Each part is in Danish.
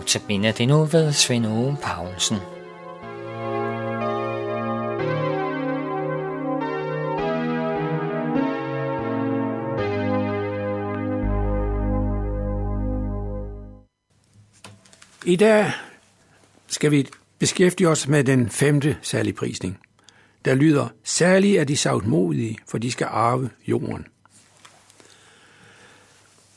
Notabene nu ved Svend Ove Paulsen. I dag skal vi beskæftige os med den femte saligprisning, der lyder, særlig er de savtmodige, for de skal arve jorden.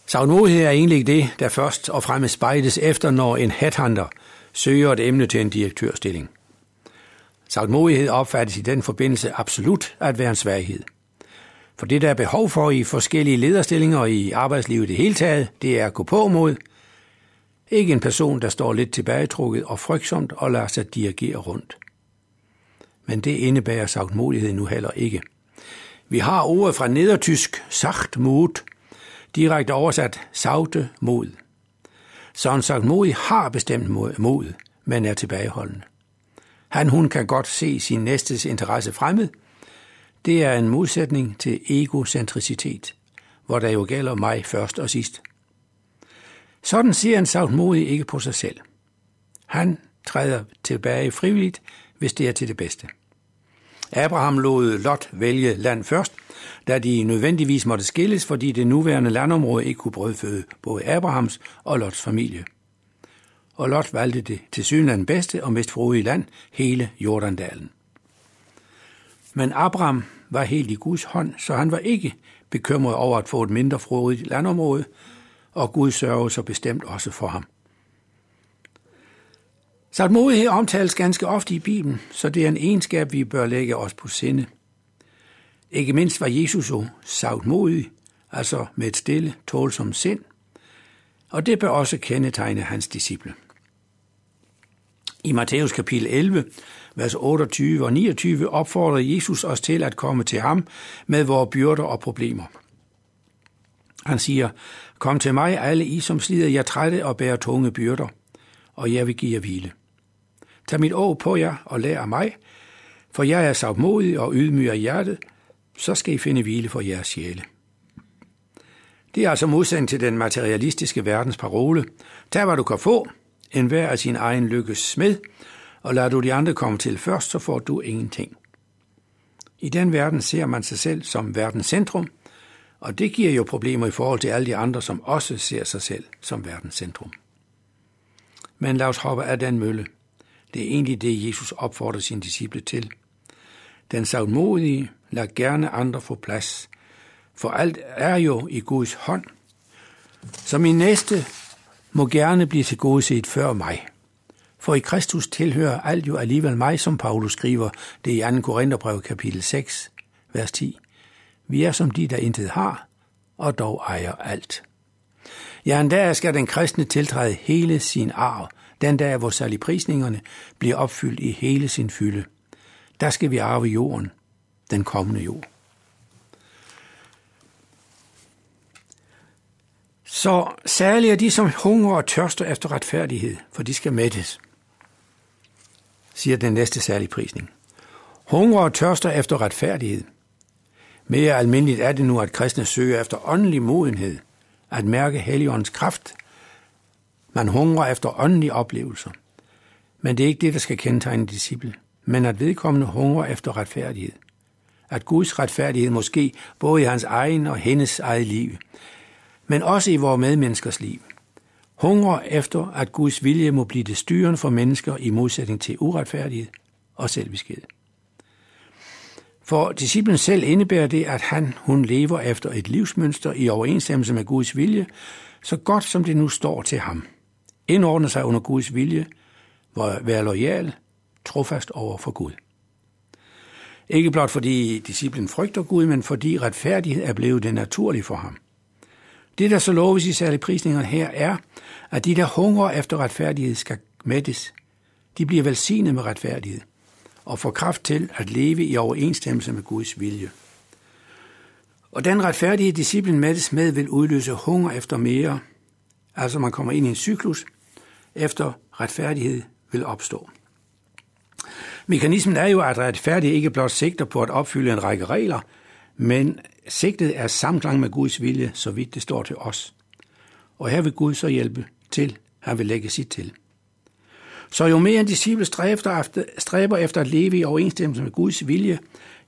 Savnmodighed er egentlig det, der først og fremmest spejdes efter, når en headhunter søger et emne til en direktørstilling. Savnmodighed opfattes i den forbindelse absolut at være en svaghed. For det, der er behov for i forskellige lederstillinger og i arbejdslivet i det hele taget, det er at gå på mod. Ikke en person, der står lidt tilbagetrukket og frygtsomt og lader sig dirigere rundt. Men det indebærer sagtmodighed nu heller ikke. Vi har ordet fra nedertysk sagt mod, direkte oversat savte mod. Så en sagt modig har bestemt mod, men er tilbageholdende. Han hun kan godt se sin næstes interesse fremmed. Det er en modsætning til egocentricitet, hvor der jo gælder mig først og sidst. Sådan ser en savtmodig ikke på sig selv. Han træder tilbage frivilligt, hvis det er til det bedste. Abraham lod Lot vælge land først, da de nødvendigvis måtte skilles, fordi det nuværende landområde ikke kunne brødføde både Abrahams og Lots familie. Og Lot valgte det til synland bedste og mest frodige land, hele Jordandalen. Men Abraham var helt i Guds hånd, så han var ikke bekymret over at få et mindre frodigt landområde, og Gud sørgede så bestemt også for ham. Saltmodighed omtales ganske ofte i Bibelen, så det er en egenskab, vi bør lægge os på sinde. Ikke mindst var Jesus jo savtmodig, altså med et stille, tålsomt sind, og det bør også kendetegne hans disciple. I Matthæus kapitel 11, vers 28 og 29 opfordrer Jesus os til at komme til ham med vores byrder og problemer. Han siger, kom til mig alle I, som slider jer trætte og bærer tunge byrder, og jeg vil give jer hvile. Tag mit år på jer og lær af mig, for jeg er savmodig og ydmyg af hjertet, så skal I finde hvile for jeres sjæle. Det er altså modsat til den materialistiske verdens parole. Tag, hvad du kan få, en hver af sin egen lykkes smed, og lad du de andre komme til først, så får du ingenting. I den verden ser man sig selv som verdens centrum, og det giver jo problemer i forhold til alle de andre, som også ser sig selv som verdens centrum. Men lad os hoppe af den mølle. Det er egentlig det, Jesus opfordrer sine disciple til. Den savmodige Lad gerne andre få plads, for alt er jo i Guds hånd. Så min næste må gerne blive til gode set før mig. For i Kristus tilhører alt jo alligevel mig, som Paulus skriver det i 2. Korintherbrev kapitel 6, vers 10. Vi er som de, der intet har, og dog ejer alt. Ja, en dag skal den kristne tiltræde hele sin arv, den dag, hvor saliprisningerne bliver opfyldt i hele sin fylde. Der skal vi arve jorden, den kommende jord. Så særligt er de, som hungrer og tørster efter retfærdighed, for de skal mættes, siger den næste særlige prisning. Hungrer og tørster efter retfærdighed. Mere almindeligt er det nu, at kristne søger efter åndelig modenhed, at mærke heligåndens kraft. Man hungrer efter åndelige oplevelser. Men det er ikke det, der skal kendetegne disciple, men at vedkommende hungrer efter retfærdighed. At Guds retfærdighed måske både i hans egen og hendes eget liv, men også i vores medmenneskers liv. Hungrer efter, at Guds vilje må blive det styrende for mennesker i modsætning til uretfærdighed og selviskhed. For disciplen selv indebærer det, at han, hun lever efter et livsmønster i overensstemmelse med Guds vilje, så godt som det nu står til ham. Indordner sig under Guds vilje, være lojal, trofast over for Gud. Ikke blot fordi disciplen frygter Gud, men fordi retfærdighed er blevet det naturlige for ham. Det, der så loves i særlig prisningerne her, er, at de, der hungrer efter retfærdighed, skal mættes. De bliver velsignet med retfærdighed og får kraft til at leve i overensstemmelse med Guds vilje. Og den retfærdige disciplin mættes med vil udløse hunger efter mere, altså man kommer ind i en cyklus, efter retfærdighed vil opstå. Mekanismen er jo, at retfærdighed ikke blot sigter på at opfylde en række regler, men sigtet er samklang med Guds vilje, så vidt det står til os. Og her vil Gud så hjælpe til han vil lægge sit til. Så jo mere en disciple stræber efter, stræber efter at leve i overensstemmelse med Guds vilje,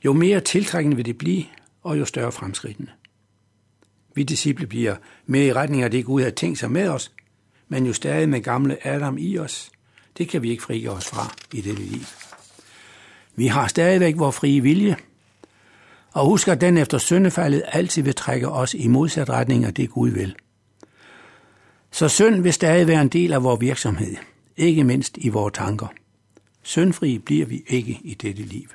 jo mere tiltrækkende vil det blive, og jo større fremskridtene. Vi disciple bliver mere i retning af det, Gud har tænkt sig med os, men jo stadig med gamle Adam i os. Det kan vi ikke frigøre os fra i dette liv. Vi har stadigvæk vores frie vilje, og husk, at den efter syndefaldet altid vil trække os i modsat retning af det Gud vil. Så synd vil stadig være en del af vores virksomhed, ikke mindst i vores tanker. Syndfri bliver vi ikke i dette liv.